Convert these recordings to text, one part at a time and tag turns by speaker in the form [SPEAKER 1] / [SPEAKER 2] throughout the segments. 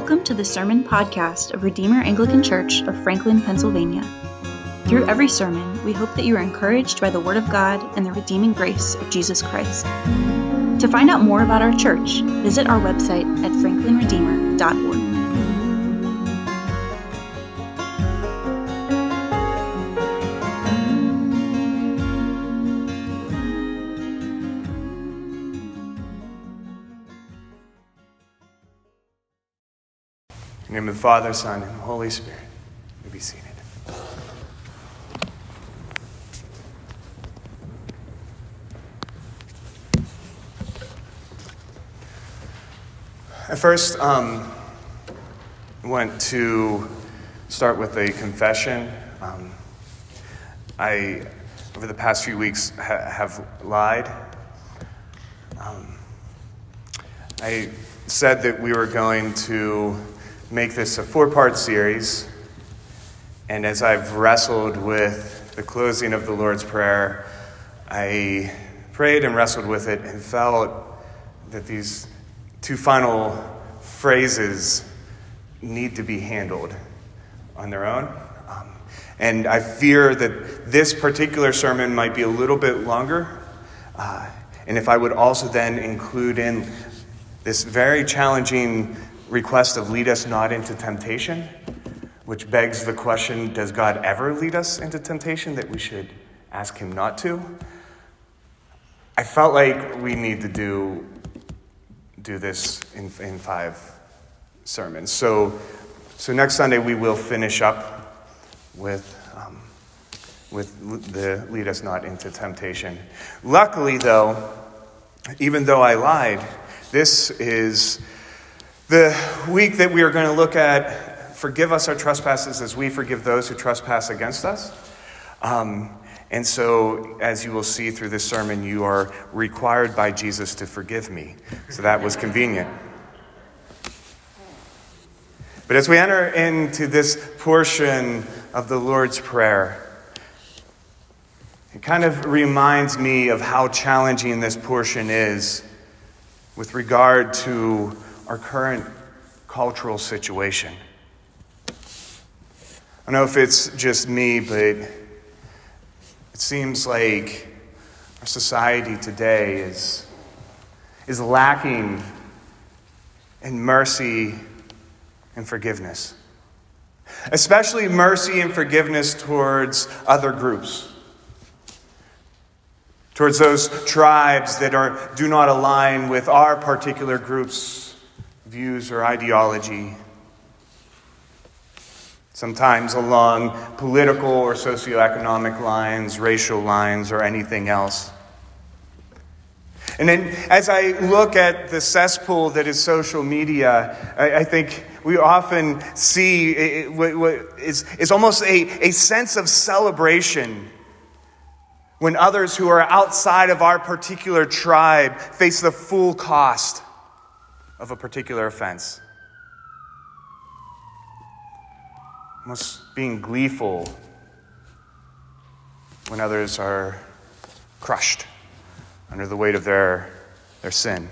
[SPEAKER 1] Welcome to the Sermon Podcast of Redeemer Anglican Church of Franklin, Pennsylvania. Through every sermon, we hope that you are encouraged by the Word of God and the redeeming grace of Jesus Christ. To find out more about our church, visit our website at franklinredeemer.org.
[SPEAKER 2] Father, Son, and Holy Spirit. You be seated. I first um, want to start with a confession. Um, I, over the past few weeks, ha- have lied. Um, I said that we were going to make this a four part series. And as I've wrestled with the closing of the Lord's Prayer, I prayed and wrestled with it and felt that these two final phrases need to be handled on their own. Um, and I fear that this particular sermon might be a little bit longer. Uh, and if I would also then include in this very challenging request of lead us not into temptation, which begs the question does God ever lead us into temptation that we should ask Him not to? I felt like we need to do, do this in, in five sermons. So, so next Sunday we will finish up with, um, with the lead us not into temptation. Luckily, though, even though I lied, this is the week that we are going to look at forgive us our trespasses as we forgive those who trespass against us. Um, and so, as you will see through this sermon, you are required by Jesus to forgive me. So that was convenient. But as we enter into this portion of the Lord's Prayer, it kind of reminds me of how challenging this portion is with regard to our current cultural situation. I don't know if it's just me, but it seems like our society today is, is lacking in mercy and forgiveness, especially mercy and forgiveness towards other groups. Towards those tribes that are, do not align with our particular group's views or ideology. Sometimes along political or socioeconomic lines, racial lines, or anything else. And then, as I look at the cesspool that is social media, I, I think we often see what is, is almost a, a sense of celebration when others who are outside of our particular tribe face the full cost of a particular offense. Almost being gleeful when others are crushed under the weight of their, their sin.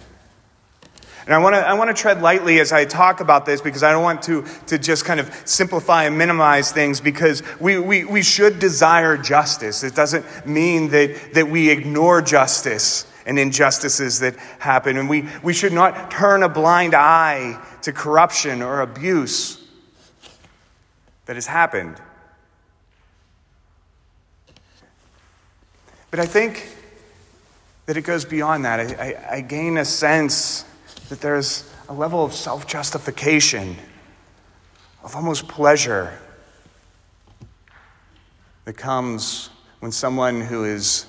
[SPEAKER 2] And I want to I want to tread lightly as I talk about this because I don't want to, to just kind of simplify and minimize things because we, we, we should desire justice. It doesn't mean that, that we ignore justice and injustices that happen. And we, we should not turn a blind eye to corruption or abuse that has happened. But I think that it goes beyond that. I, I, I gain a sense that there's a level of self justification, of almost pleasure that comes when someone who is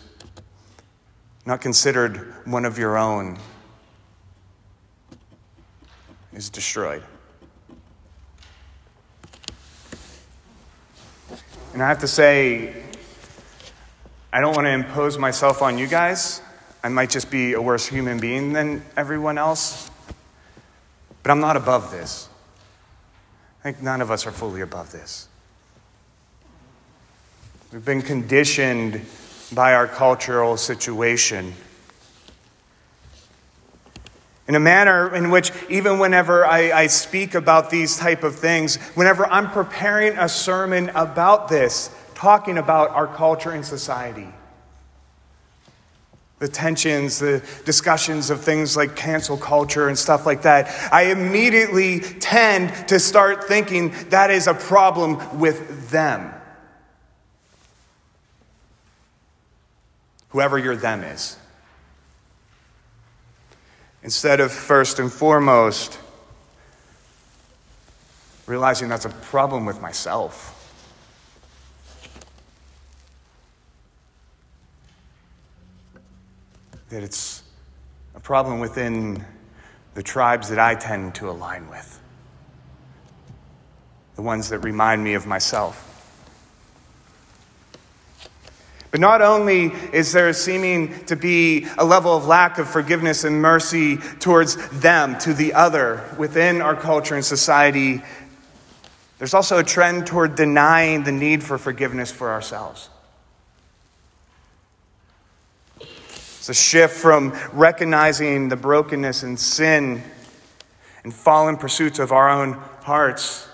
[SPEAKER 2] not considered one of your own is destroyed. And I have to say, I don't want to impose myself on you guys. I might just be a worse human being than everyone else. But I'm not above this. I think none of us are fully above this. We've been conditioned by our cultural situation. in a manner in which even whenever I, I, speak about these type of things whenever i'm preparing a sermon about this talking about our culture and society the tensions the discussions of things like cancel culture and stuff like that i immediately tend to start thinking that is a problem with them whoever your them is Instead of first and foremost realizing that's a problem with myself. That it's a problem within the tribes that I tend to align with, the ones that remind me of myself. But not only is there seeming to be a level of lack of forgiveness and mercy towards them, to the other, within our culture and society, there's also a trend toward denying the need for forgiveness for ourselves. It's a shift from recognizing the brokenness and sin and fallen pursuits of our own hearts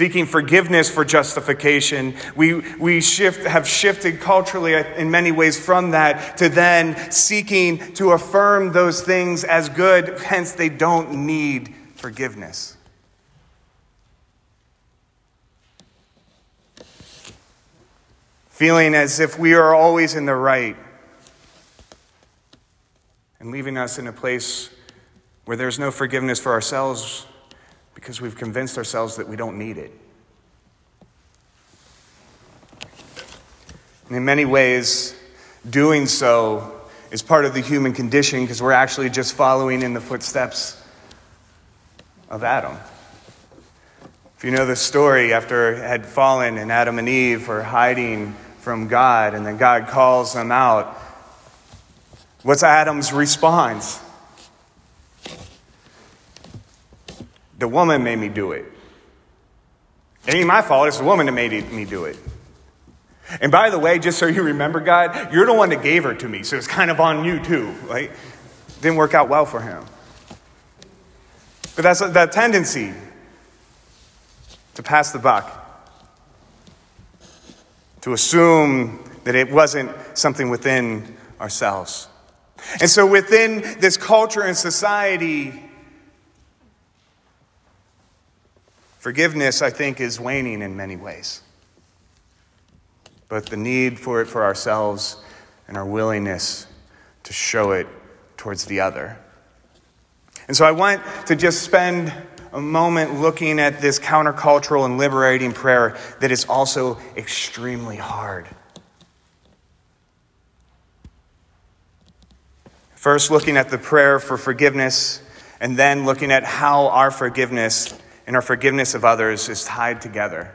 [SPEAKER 2] Seeking forgiveness for justification, we, we shift, have shifted culturally in many ways from that to then seeking to affirm those things as good, hence, they don't need forgiveness. Feeling as if we are always in the right and leaving us in a place where there's no forgiveness for ourselves because we've convinced ourselves that we don't need it. And in many ways, doing so is part of the human condition because we're actually just following in the footsteps of Adam. If you know the story, after it had fallen and Adam and Eve were hiding from God, and then God calls them out, what's Adam's response? The woman made me do it. It ain't my fault, it's the woman that made me do it. And by the way, just so you remember, God, you're the one that gave her to me, so it's kind of on you too, right? Didn't work out well for him. But that's that tendency to pass the buck, to assume that it wasn't something within ourselves. And so within this culture and society, Forgiveness, I think, is waning in many ways. But the need for it for ourselves and our willingness to show it towards the other. And so I want to just spend a moment looking at this countercultural and liberating prayer that is also extremely hard. First, looking at the prayer for forgiveness, and then looking at how our forgiveness and our forgiveness of others is tied together.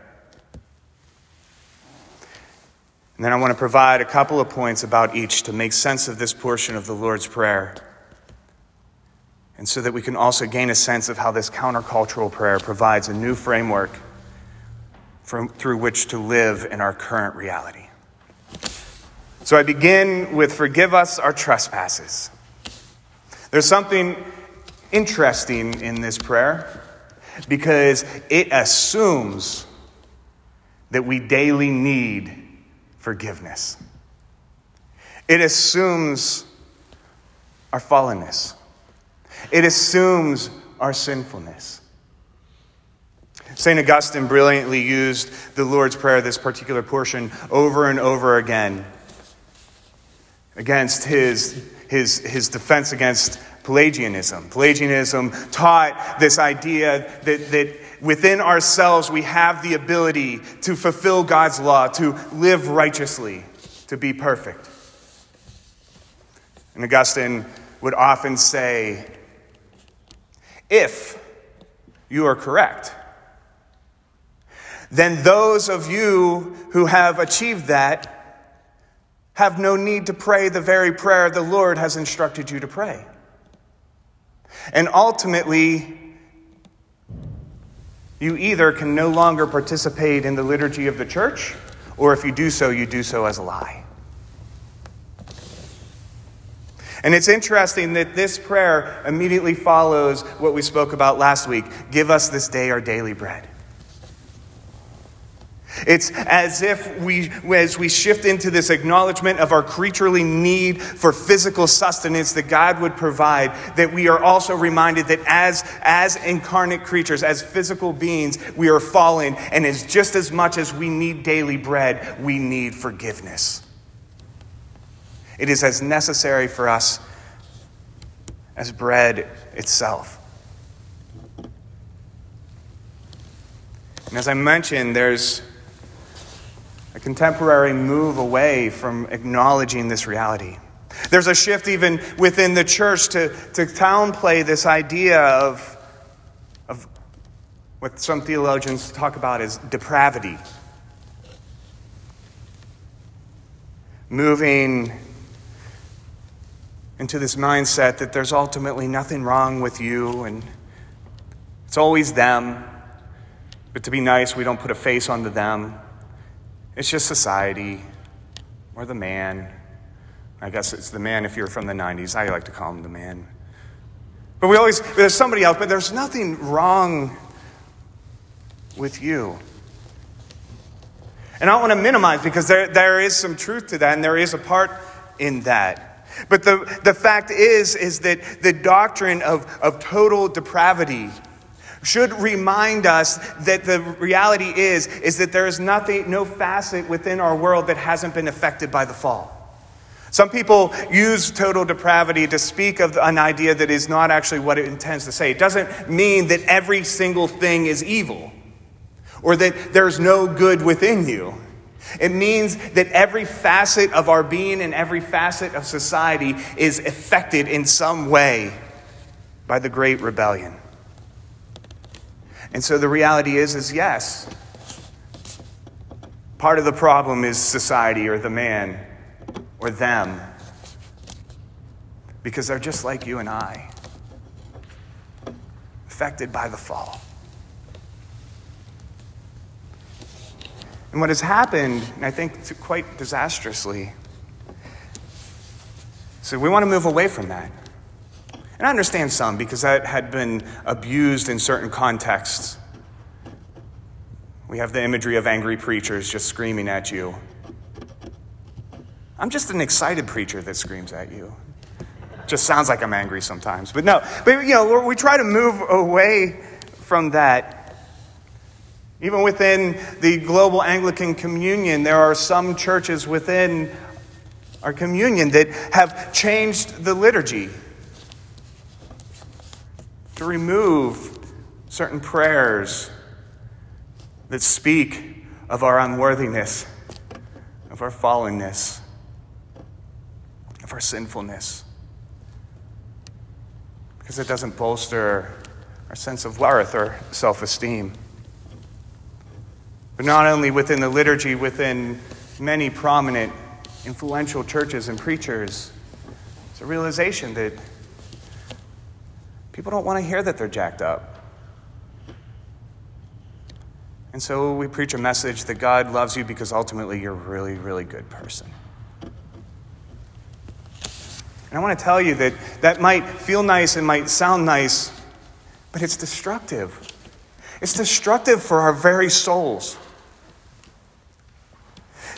[SPEAKER 2] And then I want to provide a couple of points about each to make sense of this portion of the Lord's Prayer. And so that we can also gain a sense of how this countercultural prayer provides a new framework from, through which to live in our current reality. So I begin with forgive us our trespasses. There's something interesting in this prayer because it assumes that we daily need forgiveness. It assumes our fallenness. It assumes our sinfulness. St. Augustine brilliantly used the Lord's Prayer, this particular portion, over and over again against his, his, his defense against Pelagianism. Pelagianism taught this idea that, that within ourselves we have the ability to fulfill God's law, to live righteously, to be perfect. And Augustine would often say, if you are correct, then those of you who have achieved that have no need to pray the very prayer the Lord has instructed you to pray. And ultimately, you either can no longer participate in the liturgy of the church, or if you do so, you do so as a lie. And it's interesting that this prayer immediately follows what we spoke about last week give us this day our daily bread. It's as if we, as we shift into this acknowledgement of our creaturely need for physical sustenance that God would provide, that we are also reminded that as, as incarnate creatures, as physical beings, we are fallen, and it's just as much as we need daily bread, we need forgiveness. It is as necessary for us as bread itself. And as I mentioned, there's a contemporary move away from acknowledging this reality. There's a shift even within the church to, to downplay this idea of, of what some theologians talk about as depravity. Moving into this mindset that there's ultimately nothing wrong with you and it's always them. But to be nice, we don't put a face onto them. It's just society or the man. I guess it's the man if you're from the 90s. I like to call him the man. But we always, there's somebody else, but there's nothing wrong with you. And I don't want to minimize because there, there is some truth to that and there is a part in that. But the, the fact is, is that the doctrine of, of total depravity should remind us that the reality is, is that there is nothing, no facet within our world that hasn't been affected by the fall. Some people use total depravity to speak of an idea that is not actually what it intends to say. It doesn't mean that every single thing is evil or that there's no good within you. It means that every facet of our being and every facet of society is affected in some way by the great rebellion. And so the reality is is yes. Part of the problem is society or the man or them. Because they're just like you and I, affected by the fall. And what has happened, and I think quite disastrously, so we want to move away from that. And I understand some because that had been abused in certain contexts. We have the imagery of angry preachers just screaming at you. I'm just an excited preacher that screams at you. Just sounds like I'm angry sometimes. But no, but you know, we try to move away from that even within the global Anglican communion, there are some churches within our communion that have changed the liturgy to remove certain prayers that speak of our unworthiness, of our fallenness, of our sinfulness. Because it doesn't bolster our sense of worth or self esteem. But not only within the liturgy, within many prominent, influential churches and preachers, it's a realization that people don't want to hear that they're jacked up. And so we preach a message that God loves you because ultimately you're a really, really good person. And I want to tell you that that might feel nice and might sound nice, but it's destructive. It's destructive for our very souls.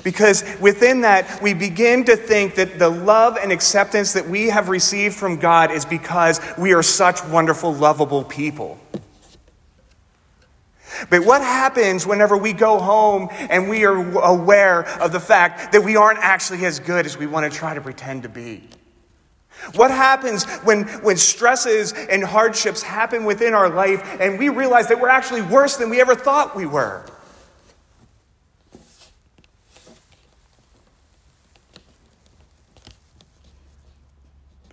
[SPEAKER 2] Because within that, we begin to think that the love and acceptance that we have received from God is because we are such wonderful, lovable people. But what happens whenever we go home and we are aware of the fact that we aren't actually as good as we want to try to pretend to be? What happens when, when stresses and hardships happen within our life and we realize that we're actually worse than we ever thought we were?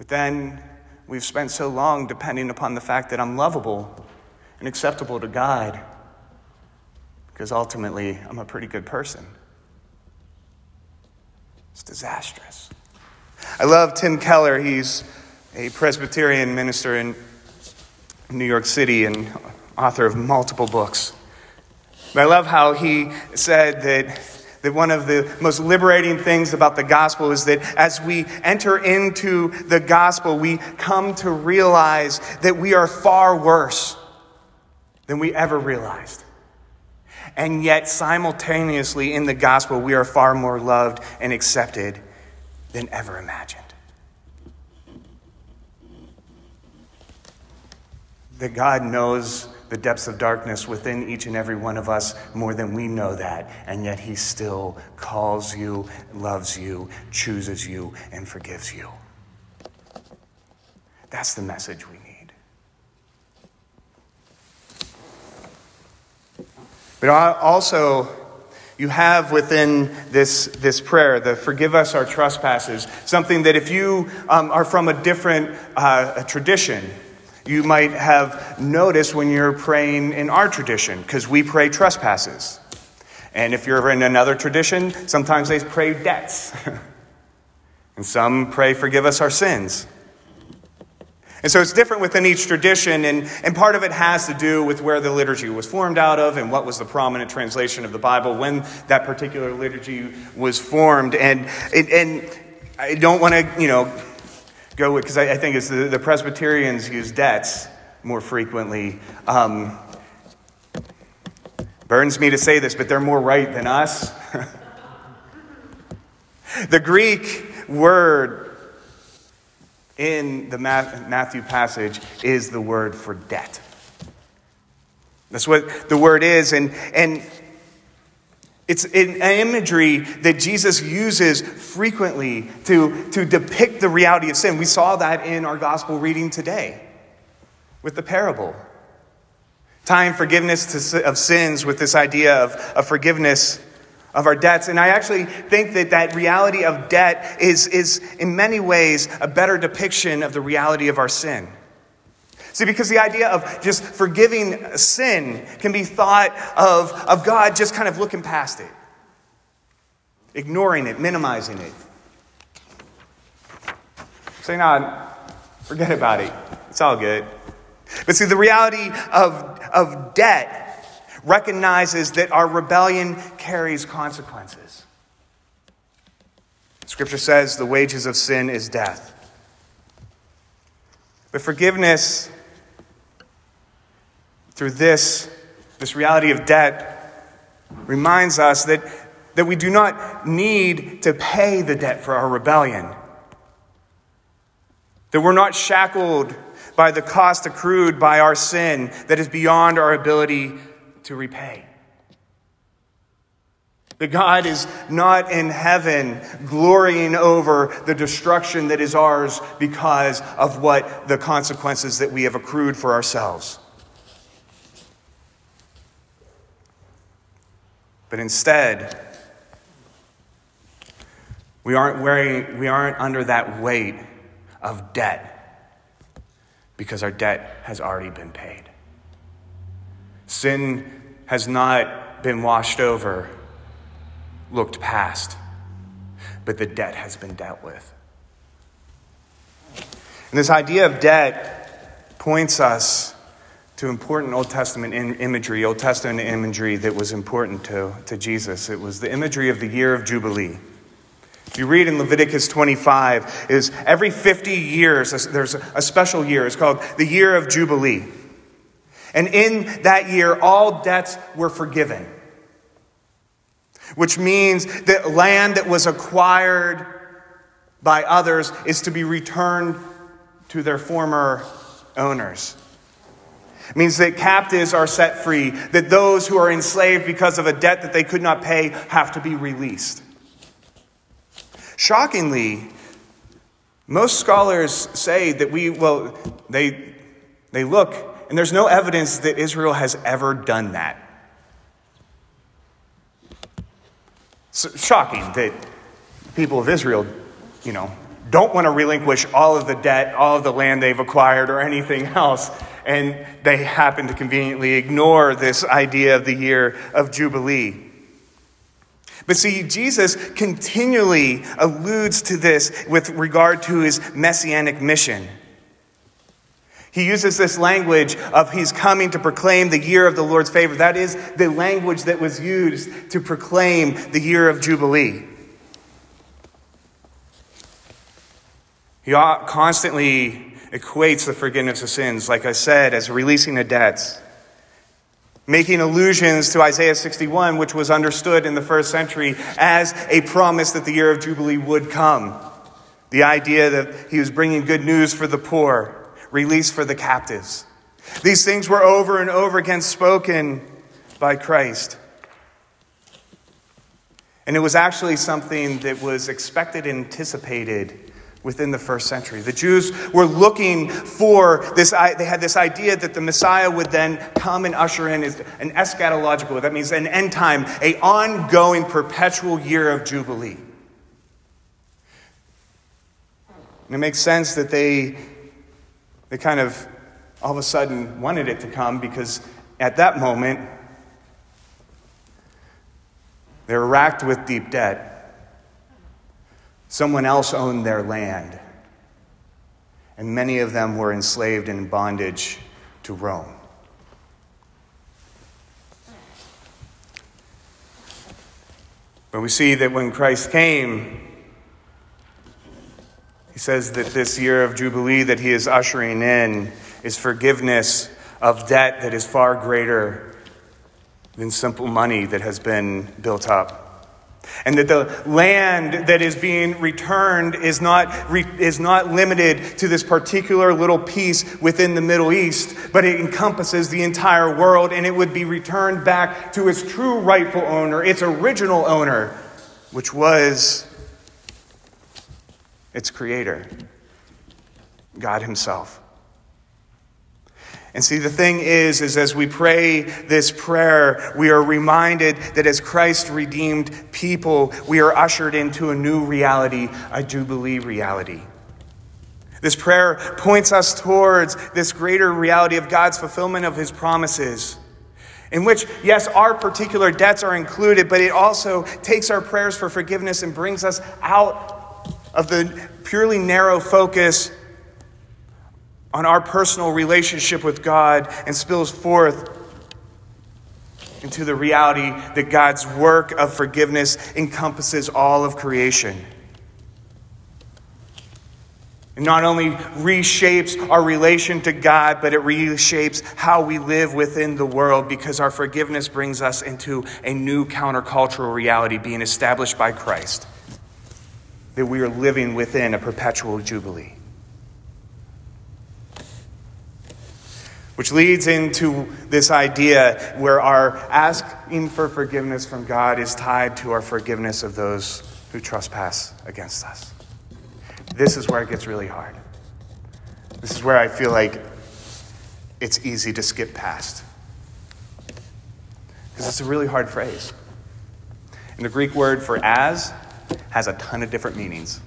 [SPEAKER 2] But then we've spent so long depending upon the fact that I'm lovable and acceptable to God because ultimately I'm a pretty good person. It's disastrous. I love Tim Keller. He's a Presbyterian minister in New York City and author of multiple books. But I love how he said that That one of the most liberating things about the gospel is that as we enter into the gospel, we come to realize that we are far worse than we ever realized. And yet, simultaneously, in the gospel, we are far more loved and accepted than ever imagined. That God knows the depths of darkness within each and every one of us more than we know that, and yet He still calls you, loves you, chooses you, and forgives you. That's the message we need. But also, you have within this, this prayer, the forgive us our trespasses, something that if you um, are from a different uh, a tradition, you might have noticed when you're praying in our tradition, because we pray trespasses. And if you're in another tradition, sometimes they pray debts. and some pray, forgive us our sins. And so it's different within each tradition, and, and part of it has to do with where the liturgy was formed out of and what was the prominent translation of the Bible when that particular liturgy was formed. And, and I don't want to, you know, go with, because I, I, think it's the, the, Presbyterians use debts more frequently. Um, burns me to say this, but they're more right than us. the Greek word in the Matthew passage is the word for debt. That's what the word is. And, and it's an imagery that Jesus uses frequently to, to depict the reality of sin. We saw that in our gospel reading today with the parable. Tying forgiveness to, of sins with this idea of, of forgiveness of our debts. And I actually think that that reality of debt is, is, in many ways, a better depiction of the reality of our sin. See, because the idea of just forgiving sin can be thought of, of God just kind of looking past it, ignoring it, minimizing it. Saying, no, forget about it. It's all good. But see, the reality of, of debt recognizes that our rebellion carries consequences. Scripture says the wages of sin is death. But forgiveness through this, this reality of debt reminds us that, that we do not need to pay the debt for our rebellion. That we're not shackled by the cost accrued by our sin that is beyond our ability to repay. That God is not in heaven glorying over the destruction that is ours because of what the consequences that we have accrued for ourselves. But instead, we aren't, wearing, we aren't under that weight of debt because our debt has already been paid. Sin has not been washed over, looked past, but the debt has been dealt with. And this idea of debt points us to important Old Testament imagery, Old Testament imagery that was important to, to Jesus. It was the imagery of the year of Jubilee. If you read in Leviticus 25, is every 50 years there's a special year. It's called the year of Jubilee. And in that year, all debts were forgiven, which means that land that was acquired by others is to be returned to their former owners. It means that captives are set free, that those who are enslaved because of a debt that they could not pay have to be released. Shockingly, most scholars say that we, well, they, they look, and there's no evidence that Israel has ever done that. So, shocking that people of Israel, you know, don't want to relinquish all of the debt, all of the land they've acquired, or anything else and they happen to conveniently ignore this idea of the year of Jubilee. But see, Jesus continually alludes to this with regard to his messianic mission. He uses this language of he's coming to proclaim the year of the Lord's favor. That is the language that was used to proclaim the year of Jubilee. He constantly equates the forgiveness of sins, like I said, as releasing the debts, making allusions to Isaiah 61, which was understood in the first century as a promise that the year of Jubilee would come. The idea that he was bringing good news for the poor release for the captives. These things were over and over again spoken by Christ. And it was actually something that was expected and anticipated within the first century. The Jews were looking for this, they had this idea that the Messiah would then come and usher in an eschatological, that means an end time, a ongoing perpetual year of Jubilee. And it makes sense that they they kind of all of a sudden wanted it to come because at that moment, they were racked with deep debt. Someone else owned their land, and many of them were enslaved in bondage to Rome. But we see that when Christ came, he says that this year of Jubilee that he is ushering in is forgiveness of debt that is far greater than simple money that has been built up. And that the land that is being returned is not, is not limited to this particular little piece within the Middle East, but it encompasses the entire world and it would be returned back to its true rightful owner, its original owner, which was its creator, God Himself. And see, the thing is, is as we pray this prayer, we are reminded that as Christ redeemed people, we are ushered into a new reality, a Jubilee reality. This prayer points us towards this greater reality of God's fulfillment of His promises in which, yes, our particular debts are included, but it also takes our prayers for forgiveness and brings us out of the purely narrow focus on our personal relationship with God and spills forth into the reality that God's work of forgiveness encompasses all of creation. It not only reshapes our relation to God, but it reshapes how we live within the world because our forgiveness brings us into a new countercultural reality being established by Christ that we are living within a perpetual jubilee. Which leads into this idea where our asking for forgiveness from God is tied to our forgiveness of those who trespass against us. This is where it gets really hard. This is where I feel like it's easy to skip past. Because it's a really hard phrase. And the Greek word for as has a ton of different meanings.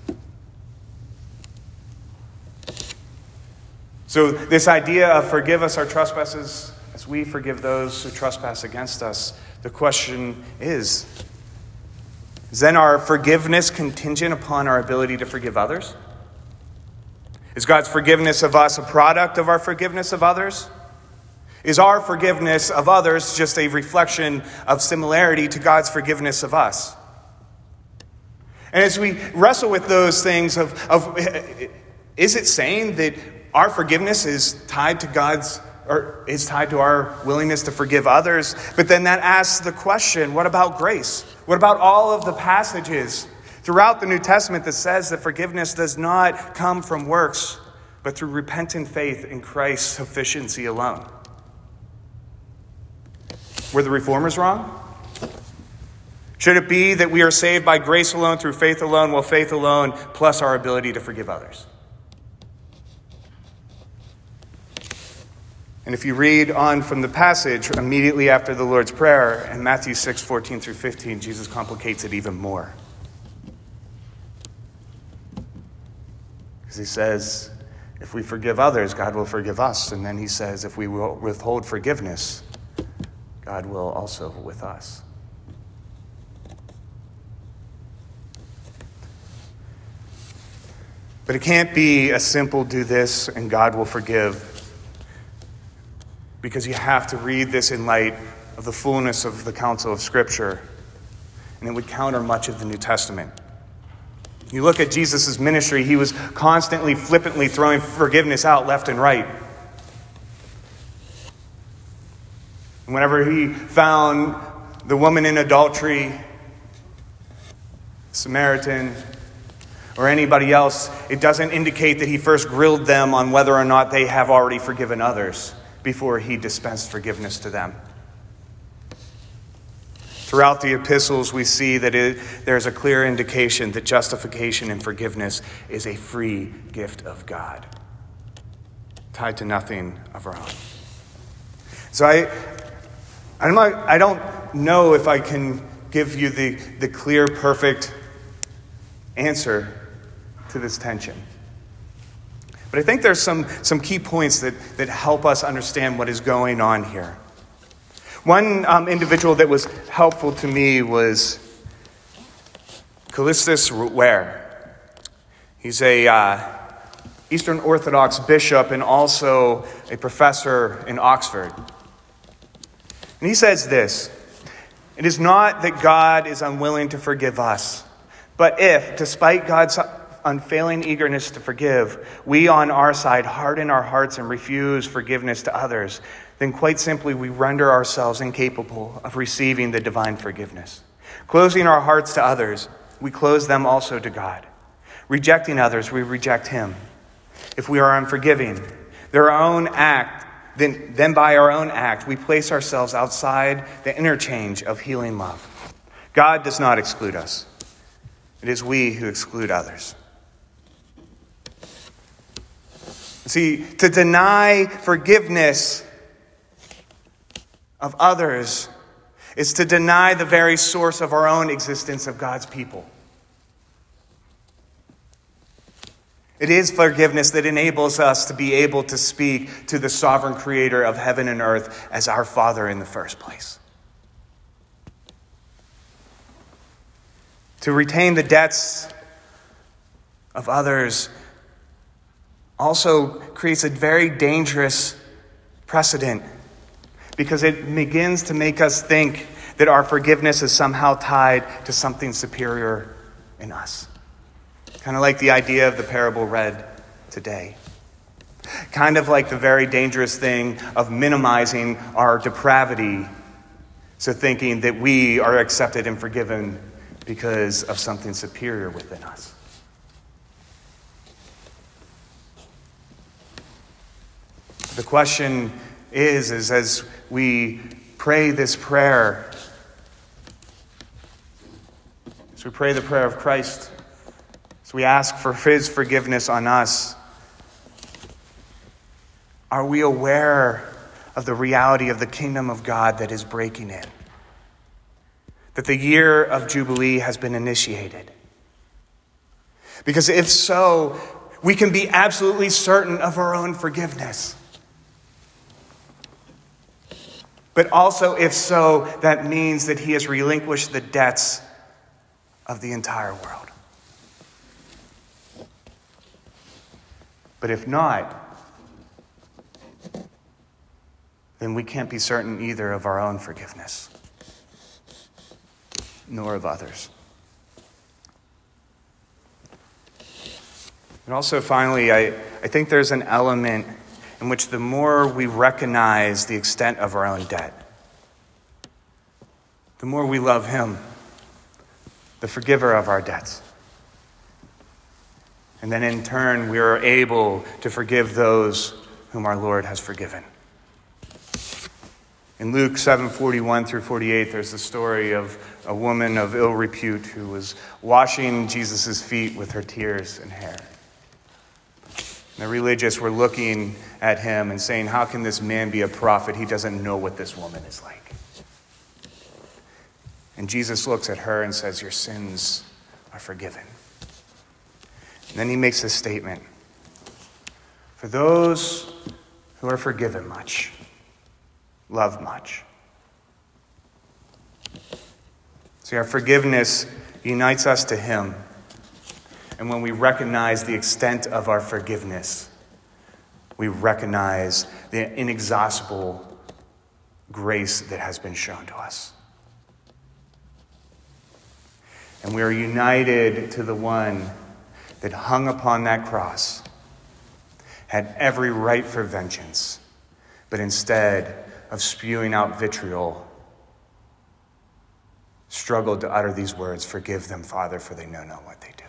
[SPEAKER 2] So, this idea of forgive us our trespasses as we forgive those who trespass against us, the question is is then our forgiveness contingent upon our ability to forgive others? Is God's forgiveness of us a product of our forgiveness of others? Is our forgiveness of others just a reflection of similarity to God's forgiveness of us? And as we wrestle with those things of, of is it saying that our forgiveness is tied to God's or is tied to our willingness to forgive others? But then that asks the question, what about grace? What about all of the passages throughout the New Testament that says that forgiveness does not come from works, but through repentant faith in Christ's sufficiency alone? Were the reformers wrong? Should it be that we are saved by grace alone, through faith alone, while faith alone, plus our ability to forgive others? And if you read on from the passage immediately after the Lord's Prayer in Matthew 6 14 through 15, Jesus complicates it even more. Because he says, if we forgive others, God will forgive us. And then he says, if we withhold forgiveness, God will also with us. But it can't be a simple do this and God will forgive because you have to read this in light of the fullness of the counsel of Scripture, and it would counter much of the New Testament. You look at Jesus' ministry, he was constantly, flippantly throwing forgiveness out left and right. And whenever he found the woman in adultery, Samaritan, or anybody else, it doesn't indicate that he first grilled them on whether or not they have already forgiven others before he dispensed forgiveness to them. Throughout the epistles, we see that it, there's a clear indication that justification and forgiveness is a free gift of God, tied to nothing of our own. So I, I'm not, I don't know if I can give you the, the clear, perfect answer to this tension. But I think there's some, some key points that, that help us understand what is going on here. One um, individual that was helpful to me was Kallistos Ware. He's a uh, Eastern Orthodox bishop and also a professor in Oxford. And he says this It is not that God is unwilling to forgive us, but if, despite God's unfailing eagerness to forgive, we on our side harden our hearts and refuse forgiveness to others, then quite simply we render ourselves incapable of receiving the divine forgiveness. Closing our hearts to others, we close them also to God. Rejecting others, we reject Him. If we are unforgiving, their own act, then, then by our own act, we place ourselves outside the interchange of healing love. God does not exclude us, it is we who exclude others. See, to deny forgiveness of others is to deny the very source of our own existence of God's people. It is forgiveness that enables us to be able to speak to the sovereign creator of heaven and earth as our Father in the first place. To retain the debts of others also creates a very dangerous precedent because it begins to make us think that our forgiveness is somehow tied to something superior in us. Kind of like the idea of the parable read today. Kind of like the very dangerous thing of minimizing our depravity, so thinking that we are accepted and forgiven because of something superior within us. The question is, is as we pray this prayer, as we pray the prayer of Christ, as we ask for his forgiveness on us, are we aware of the reality of the kingdom of God that is breaking in? That the year of Jubilee has been initiated? Because if so, we can be absolutely certain of our own forgiveness. But also, if so, that means that he has relinquished the debts of the entire world. But if not, then we can't be certain either of our own forgiveness, nor of others. And also, finally, I, I think there's an element in which the more we recognize the extent of our own debt, the more we love Him, the forgiver of our debts. And then in turn, we are able to forgive those whom our Lord has forgiven. In Luke 7:41 through 48, there's the story of a woman of ill repute who was washing Jesus' feet with her tears and hair. The religious were looking at him and saying, How can this man be a prophet? He doesn't know what this woman is like. And Jesus looks at her and says, Your sins are forgiven. And then he makes this statement For those who are forgiven much, love much. See, our forgiveness unites us to him and when we recognize the extent of our forgiveness, we recognize the inexhaustible grace that has been shown to us. And we are united to the one that hung upon that cross, had every right for vengeance, but instead of spewing out vitriol, struggled to utter these words Forgive them, Father, for they know not what they do.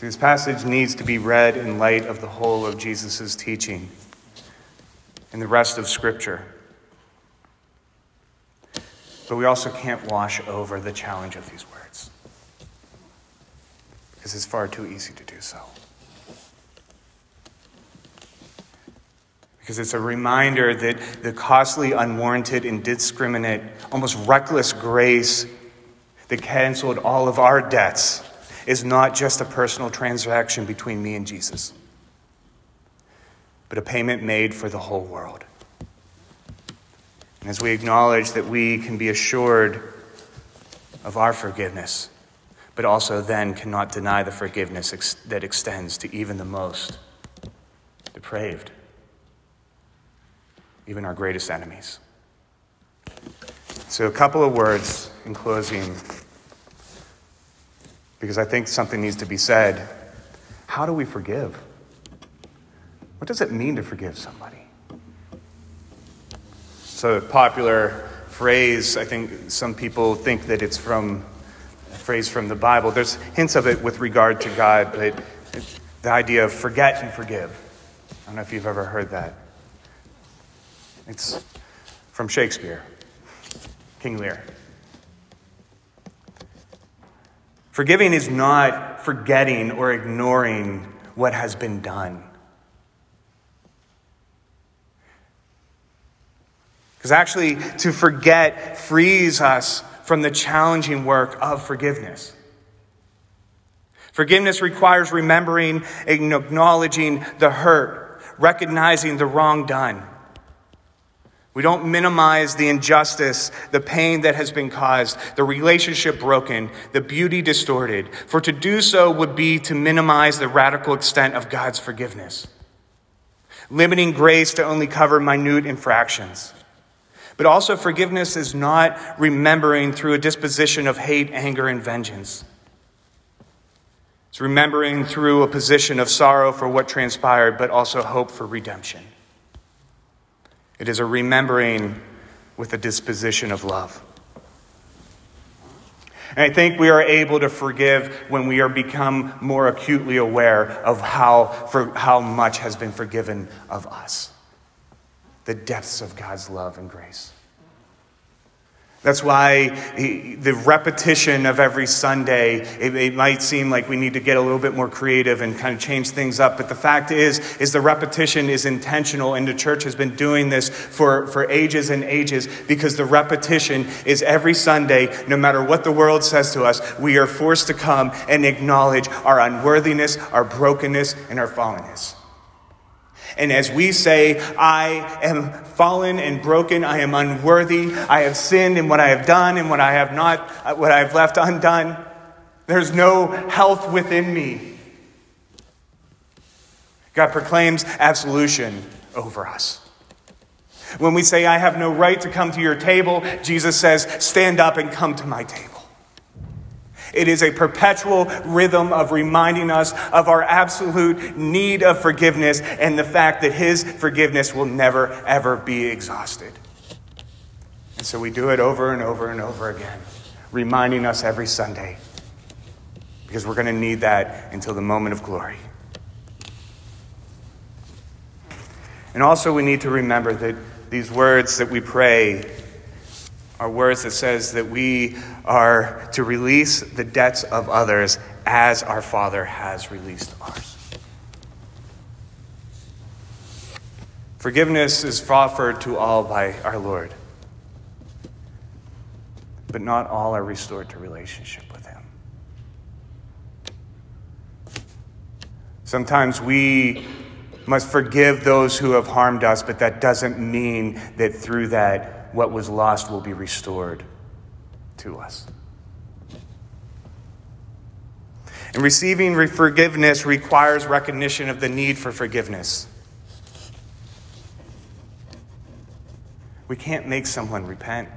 [SPEAKER 2] This passage needs to be read in light of the whole of Jesus' teaching and the rest of Scripture. But we also can't wash over the challenge of these words because it's far too easy to do so. Because it's a reminder that the costly, unwarranted, indiscriminate, almost reckless grace that canceled all of our debts is not just a personal transaction between me and Jesus, but a payment made for the whole world. And as we acknowledge that we can be assured of our forgiveness, but also then cannot deny the forgiveness ex- that extends to even the most depraved, even our greatest enemies. So, a couple of words in closing, because I think something needs to be said. How do we forgive? What does it mean to forgive somebody? So, a popular phrase, I think some people think that it's from a phrase from the Bible. There's hints of it with regard to God, but the idea of forget and forgive. I don't know if you've ever heard that. It's from Shakespeare, King Lear. Forgiving is not forgetting or ignoring what has been done. Because actually, to forget frees us from the challenging work of forgiveness. Forgiveness requires remembering and acknowledging the hurt, recognizing the wrong done. We don't minimize the injustice, the pain that has been caused, the relationship broken, the beauty distorted. For to do so would be to minimize the radical extent of God's forgiveness, limiting grace to only cover minute infractions. But also, forgiveness is not remembering through a disposition of hate, anger, and vengeance. It's remembering through a position of sorrow for what transpired, but also hope for redemption. It is a remembering with a disposition of love. And I think we are able to forgive when we are become more acutely aware of how, for, how much has been forgiven of us the depths of God's love and grace. That's why the repetition of every Sunday, it, it, might seem like we need to get a little bit more creative and kind of change things up. But the fact is, is the repetition is intentional and the church has been doing this for, for ages and ages because the repetition is every Sunday, no matter what the world says to us, we are forced to come and acknowledge our unworthiness, our brokenness, and our fallenness. And as we say, I am fallen and broken, I am unworthy, I have sinned in what I have done and what I have not, uh, what I have left undone, there's no health within me. God proclaims absolution over us. When we say, I have no right to come to your table, Jesus says, stand up and come to my table. It is a perpetual rhythm of reminding us of our absolute need of forgiveness and the fact that His forgiveness will never, ever be exhausted. And so we do it over and over and over again, reminding us every Sunday, because we're going to need that until the moment of glory. And also, we need to remember that these words that we pray are words that says that we are to release the debts of others as our Father has released ours. Forgiveness is offered to all by our Lord, but not all are restored to relationship with Him. Sometimes we must forgive those who have harmed us, but that doesn't mean that through that what was lost will be restored to us. And receiving forgiveness requires recognition of the need for forgiveness. We can't make someone repent.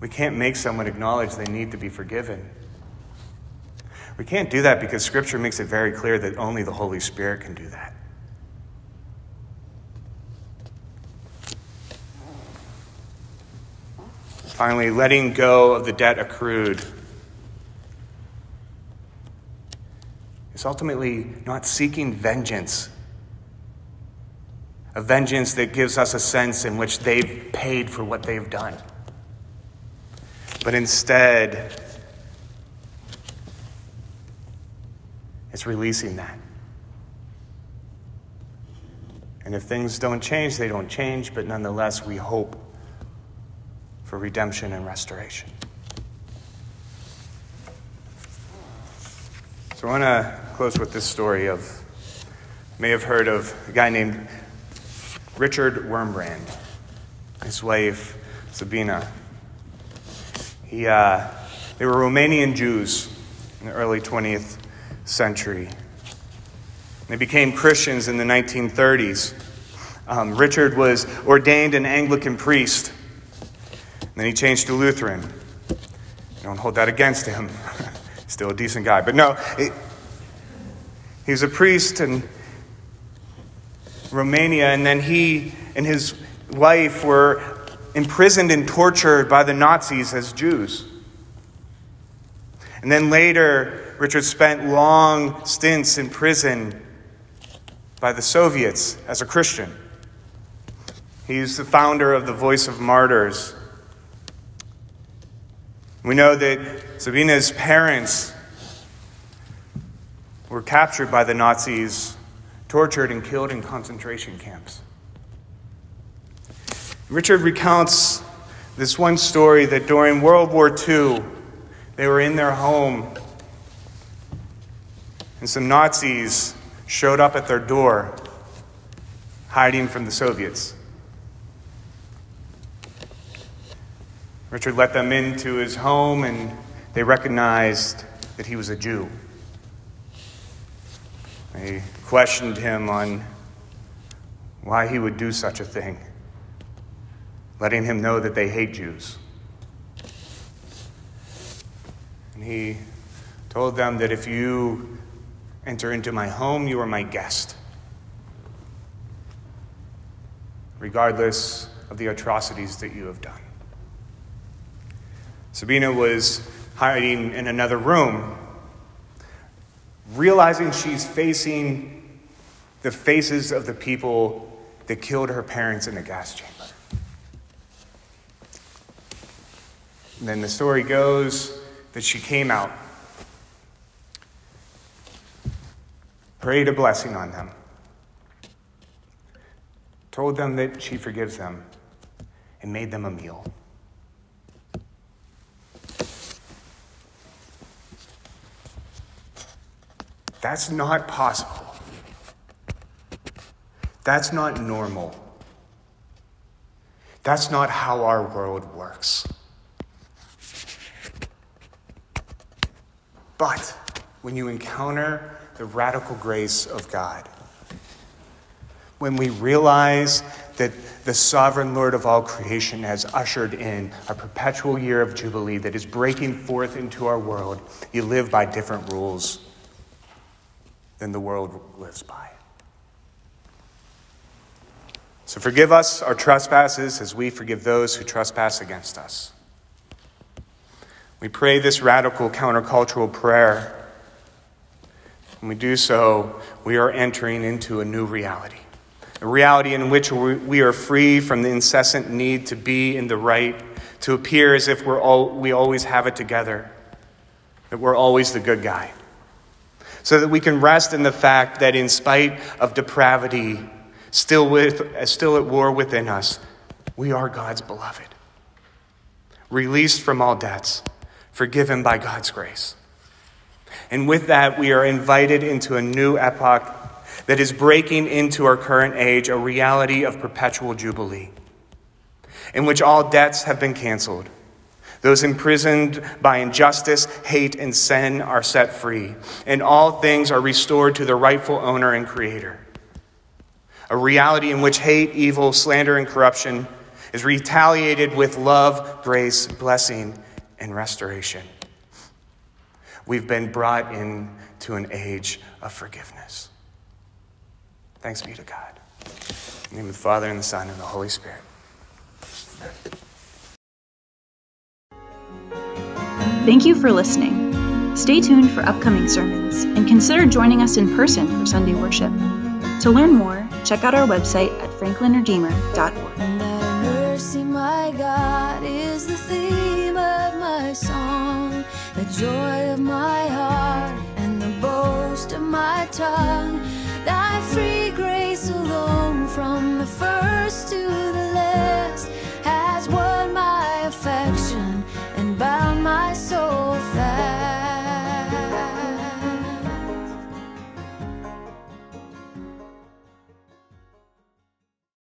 [SPEAKER 2] We can't make someone acknowledge they need to be forgiven. We can't do that because Scripture makes it very clear that only the Holy Spirit can do that. Finally, letting go of the debt accrued is ultimately not seeking vengeance. A vengeance that gives us a sense in which they've paid for what they've done. But instead, it's releasing that. And if things don't change, they don't change, but nonetheless, we hope for redemption and restoration. So I want to close with this story of, you may have heard of a guy named Richard Wurmbrand, his wife Sabina. He, uh, they were Romanian Jews in the early 20th century. They became Christians in the 1930s. Um, Richard was ordained an Anglican priest then he changed to Lutheran. Don't hold that against him. Still a decent guy. But no, it, he was a priest in Romania, and then he and his wife were imprisoned and tortured by the Nazis as Jews. And then later, Richard spent long stints in prison by the Soviets as a Christian. He's the founder of the Voice of Martyrs. We know that Sabina's parents were captured by the Nazis, tortured, and killed in concentration camps. Richard recounts this one story that during World War II, they were in their home, and some Nazis showed up at their door, hiding from the Soviets. Richard let them into his home, and they recognized that he was a Jew. They questioned him on why he would do such a thing, letting him know that they hate Jews. And he told them that if you enter into my home, you are my guest, regardless of the atrocities that you have done. Sabina was hiding in another room, realizing she's facing the faces of the people that killed her parents in the gas chamber. And then the story goes that she came out, prayed a blessing on them, told them that she forgives them, and made them a meal. That's not possible. That's not normal. That's not how our world works. But when you encounter the radical grace of God, when we realize that the sovereign Lord of all creation has ushered in a perpetual year of Jubilee that is breaking forth into our world, you live by different rules than the world lives by. So forgive us our trespasses as we forgive those who trespass against us. We pray this radical countercultural prayer. When we do so, we are entering into a new reality. A reality in which we are free from the incessant need to be in the right, to appear as if we're all, we always have it together, that we're always the good guy so that we can rest in the fact that in spite of depravity still, with, still at war within us, we are God's beloved, released from all debts, forgiven by God's grace. And with that, we are invited into a new epoch that is breaking into our current age, a reality of perpetual jubilee, in which all debts have been canceled those imprisoned by injustice, hate, and sin are set free, and all things are restored to their rightful owner and creator. a reality in which hate, evil, slander, and corruption is retaliated with love, grace, blessing, and restoration. We've been brought into an age of forgiveness. Thanks be to God. In the name of the Father, and the Son, and the Holy Spirit.
[SPEAKER 1] Thank you for listening. Stay tuned for upcoming sermons and consider joining us in person for Sunday worship. To learn more, check out our website at franklinredeemer.org.
[SPEAKER 3] mercy, my God, is the theme of my song, the joy of my heart, and the boast of my tongue. Thy free grace alone from